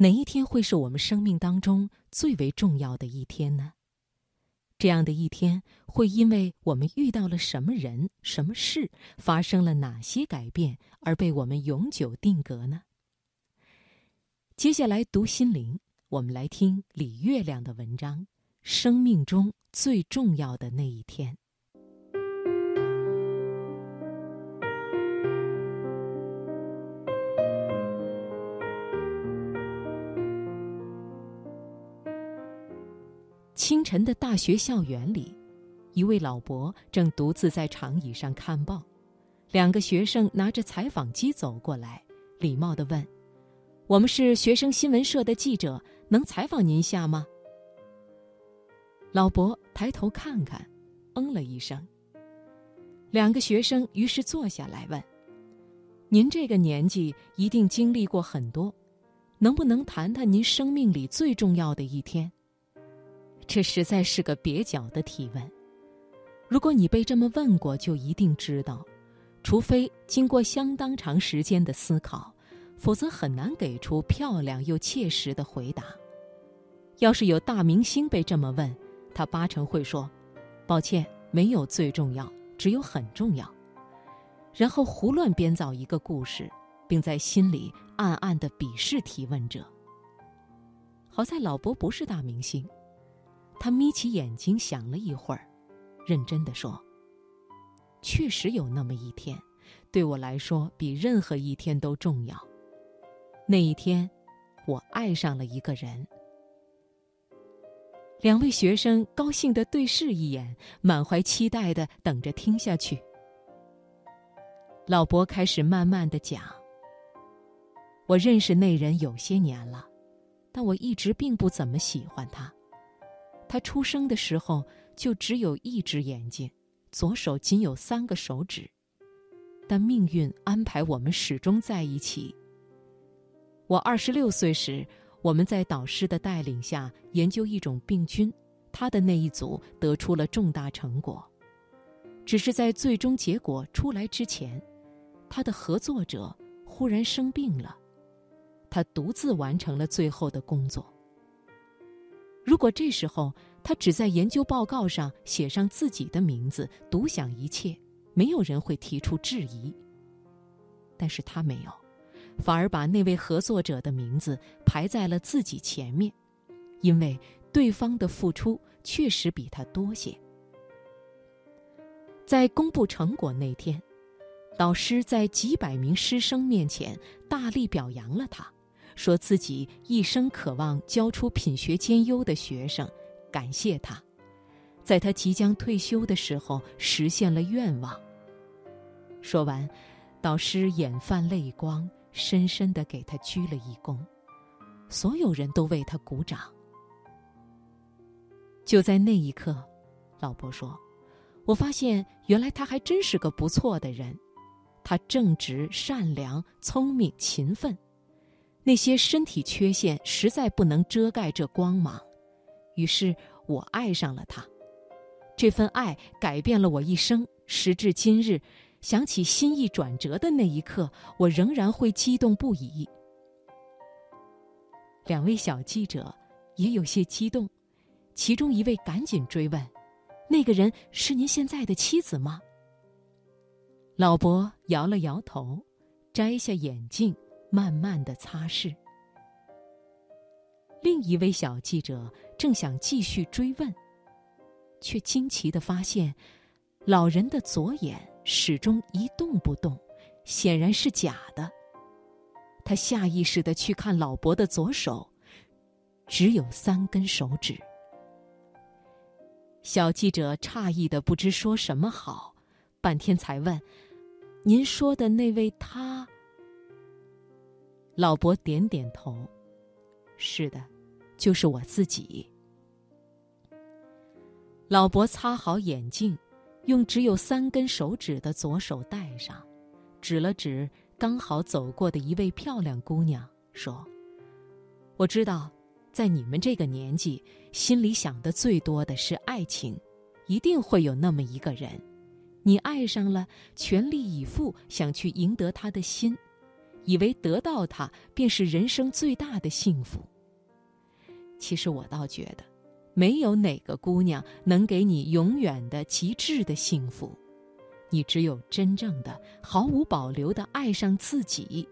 哪一天会是我们生命当中最为重要的一天呢？这样的一天会因为我们遇到了什么人、什么事，发生了哪些改变，而被我们永久定格呢？接下来读心灵，我们来听李月亮的文章《生命中最重要的那一天》。清晨的大学校园里，一位老伯正独自在长椅上看报。两个学生拿着采访机走过来，礼貌地问：“我们是学生新闻社的记者，能采访您一下吗？”老伯抬头看看，嗯了一声。两个学生于是坐下来问：“您这个年纪一定经历过很多，能不能谈谈您生命里最重要的一天？”这实在是个蹩脚的提问。如果你被这么问过，就一定知道，除非经过相当长时间的思考，否则很难给出漂亮又切实的回答。要是有大明星被这么问，他八成会说：“抱歉，没有最重要，只有很重要。”然后胡乱编造一个故事，并在心里暗暗的鄙视提问者。好在老伯不是大明星。他眯起眼睛想了一会儿，认真的说：“确实有那么一天，对我来说比任何一天都重要。那一天，我爱上了一个人。”两位学生高兴的对视一眼，满怀期待的等着听下去。老伯开始慢慢的讲：“我认识那人有些年了，但我一直并不怎么喜欢他。”他出生的时候就只有一只眼睛，左手仅有三个手指，但命运安排我们始终在一起。我二十六岁时，我们在导师的带领下研究一种病菌，他的那一组得出了重大成果，只是在最终结果出来之前，他的合作者忽然生病了，他独自完成了最后的工作。如果这时候他只在研究报告上写上自己的名字，独享一切，没有人会提出质疑。但是他没有，反而把那位合作者的名字排在了自己前面，因为对方的付出确实比他多些。在公布成果那天，导师在几百名师生面前大力表扬了他。说自己一生渴望教出品学兼优的学生，感谢他，在他即将退休的时候实现了愿望。说完，导师眼泛泪光，深深的给他鞠了一躬，所有人都为他鼓掌。就在那一刻，老伯说：“我发现原来他还真是个不错的人，他正直、善良、聪明、勤奋。”那些身体缺陷实在不能遮盖这光芒，于是我爱上了他。这份爱改变了我一生。时至今日，想起心意转折的那一刻，我仍然会激动不已。两位小记者也有些激动，其中一位赶紧追问：“那个人是您现在的妻子吗？”老伯摇了摇头，摘下眼镜。慢慢的擦拭。另一位小记者正想继续追问，却惊奇的发现，老人的左眼始终一动不动，显然是假的。他下意识的去看老伯的左手，只有三根手指。小记者诧异的不知说什么好，半天才问：“您说的那位他？”老伯点点头：“是的，就是我自己。”老伯擦好眼镜，用只有三根手指的左手戴上，指了指刚好走过的一位漂亮姑娘，说：“我知道，在你们这个年纪，心里想的最多的是爱情，一定会有那么一个人，你爱上了，全力以赴想去赢得他的心。”以为得到它便是人生最大的幸福。其实我倒觉得，没有哪个姑娘能给你永远的极致的幸福。你只有真正的、毫无保留的爱上自己，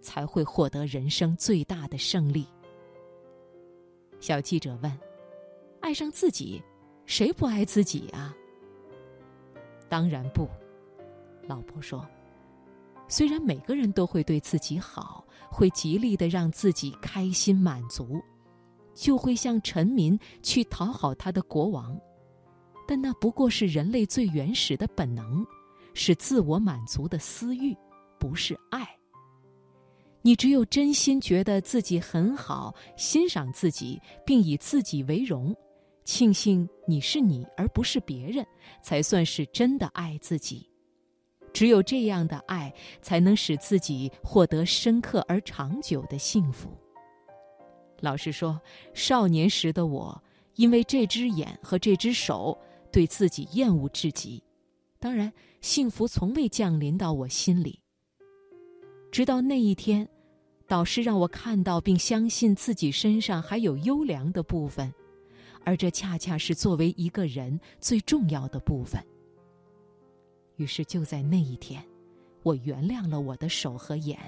才会获得人生最大的胜利。小记者问：“爱上自己，谁不爱自己啊？”当然不，老婆说：“虽然每个人都会对自己好，会极力的让自己开心满足，就会像臣民去讨好他的国王，但那不过是人类最原始的本能，是自我满足的私欲，不是爱。你只有真心觉得自己很好，欣赏自己，并以自己为荣。”庆幸你是你，而不是别人，才算是真的爱自己。只有这样的爱，才能使自己获得深刻而长久的幸福。老实说，少年时的我，因为这只眼和这只手，对自己厌恶至极。当然，幸福从未降临到我心里。直到那一天，导师让我看到并相信自己身上还有优良的部分。而这恰恰是作为一个人最重要的部分。于是就在那一天，我原谅了我的手和眼，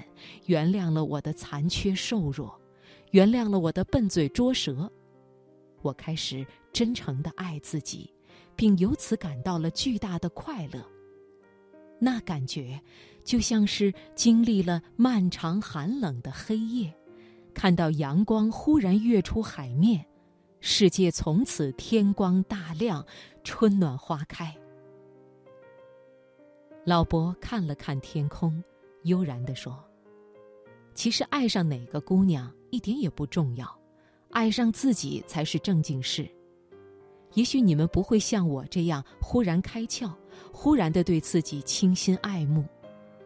原谅了我的残缺瘦弱，原谅了我的笨嘴拙舌。我开始真诚的爱自己，并由此感到了巨大的快乐。那感觉，就像是经历了漫长寒冷的黑夜，看到阳光忽然跃出海面。世界从此天光大亮，春暖花开。老伯看了看天空，悠然地说：“其实爱上哪个姑娘一点也不重要，爱上自己才是正经事。也许你们不会像我这样忽然开窍，忽然的对自己倾心爱慕，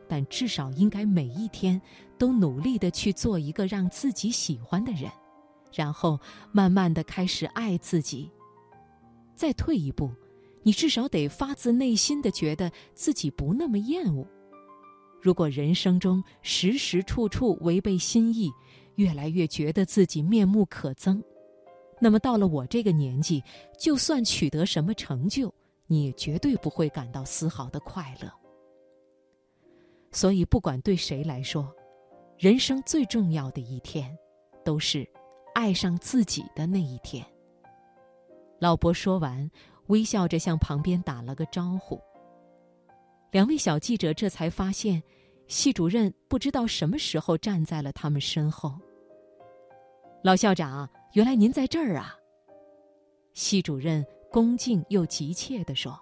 但至少应该每一天都努力的去做一个让自己喜欢的人。”然后慢慢的开始爱自己。再退一步，你至少得发自内心的觉得自己不那么厌恶。如果人生中时时处处违背心意，越来越觉得自己面目可憎，那么到了我这个年纪，就算取得什么成就，你也绝对不会感到丝毫的快乐。所以，不管对谁来说，人生最重要的一天，都是。爱上自己的那一天，老伯说完，微笑着向旁边打了个招呼。两位小记者这才发现，系主任不知道什么时候站在了他们身后。老校长，原来您在这儿啊！系主任恭敬又急切地说：“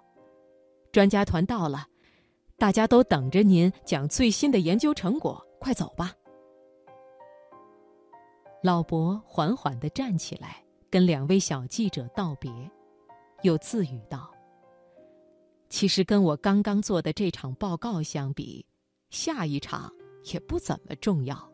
专家团到了，大家都等着您讲最新的研究成果，快走吧。”老伯缓缓地站起来，跟两位小记者道别，又自语道：“其实跟我刚刚做的这场报告相比，下一场也不怎么重要。”